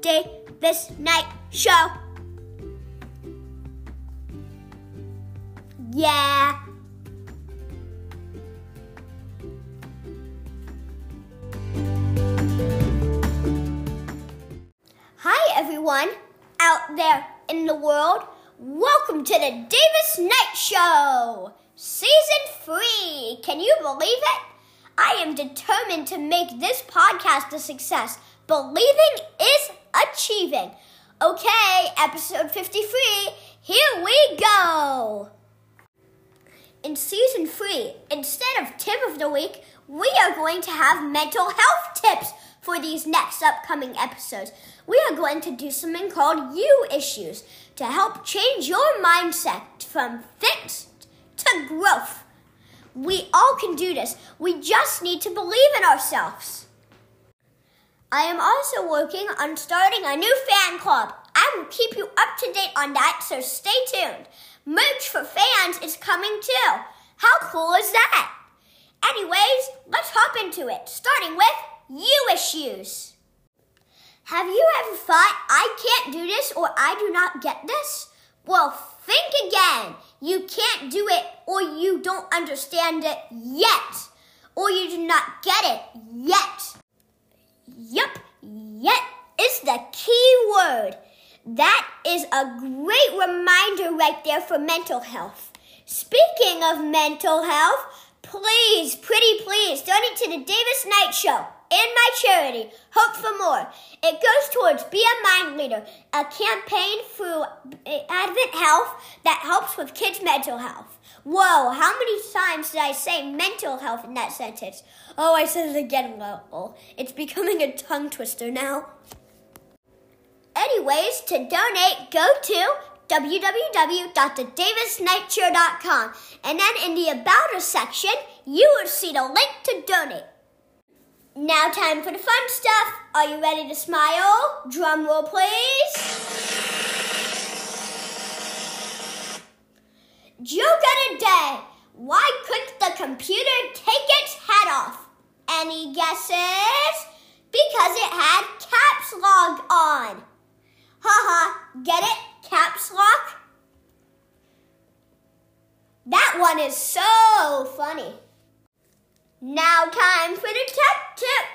Davis Night Show. Yeah. Hi, everyone out there in the world. Welcome to the Davis Night Show, Season 3. Can you believe it? I am determined to make this podcast a success. Believing is achieving. Okay, episode 53. Here we go. In season 3, instead of tip of the week, we are going to have mental health tips for these next upcoming episodes. We are going to do something called You Issues to help change your mindset from fixed to growth. We all can do this. We just need to believe in ourselves. I am also working on starting a new fan club. I will keep you up to date on that, so stay tuned. Merch for fans is coming too. How cool is that? Anyways, let's hop into it, starting with you issues. Have you ever thought, I can't do this or I do not get this? Well, think again. You can't do it or you don't understand it yet. Or you do not get it yet. Yup, yet is the key word. That is a great reminder right there for mental health. Speaking of mental health, please, pretty please, donate to the Davis Night Show and my charity, Hope for More. It goes towards Be a Mind Leader, a campaign through Advent Health that helps with kids' mental health. Whoa, how many times did I say mental health in that sentence? Oh, I said it again, well, it's becoming a tongue twister now. Anyways, to donate, go to www.thedavisnightshow.com and then in the About Us section, you will see the link to donate. Now, time for the fun stuff. Are you ready to smile? Drum roll, please. Joke of the day. Why couldn't the computer take its head off? Any guesses? Because it had caps lock on. Haha, get it? Caps lock? That one is so funny. Now, time for the tech tip.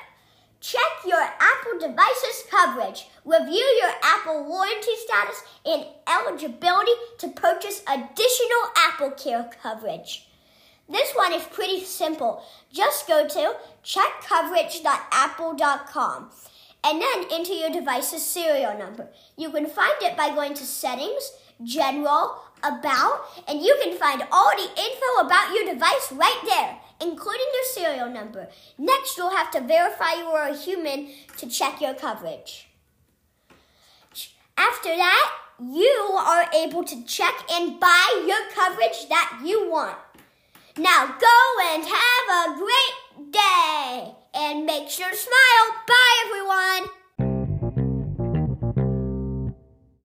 Check your Apple device's coverage. Review your Apple warranty status and eligibility to purchase additional Apple Care coverage. This one is pretty simple. Just go to checkcoverage.apple.com and then enter your device's serial number. You can find it by going to Settings, General, About, and you can find all the info about your device right there including your serial number. Next, you'll have to verify you are a human to check your coverage. After that, you are able to check and buy your coverage that you want. Now go and have a great make sure to smile. Bye, everyone.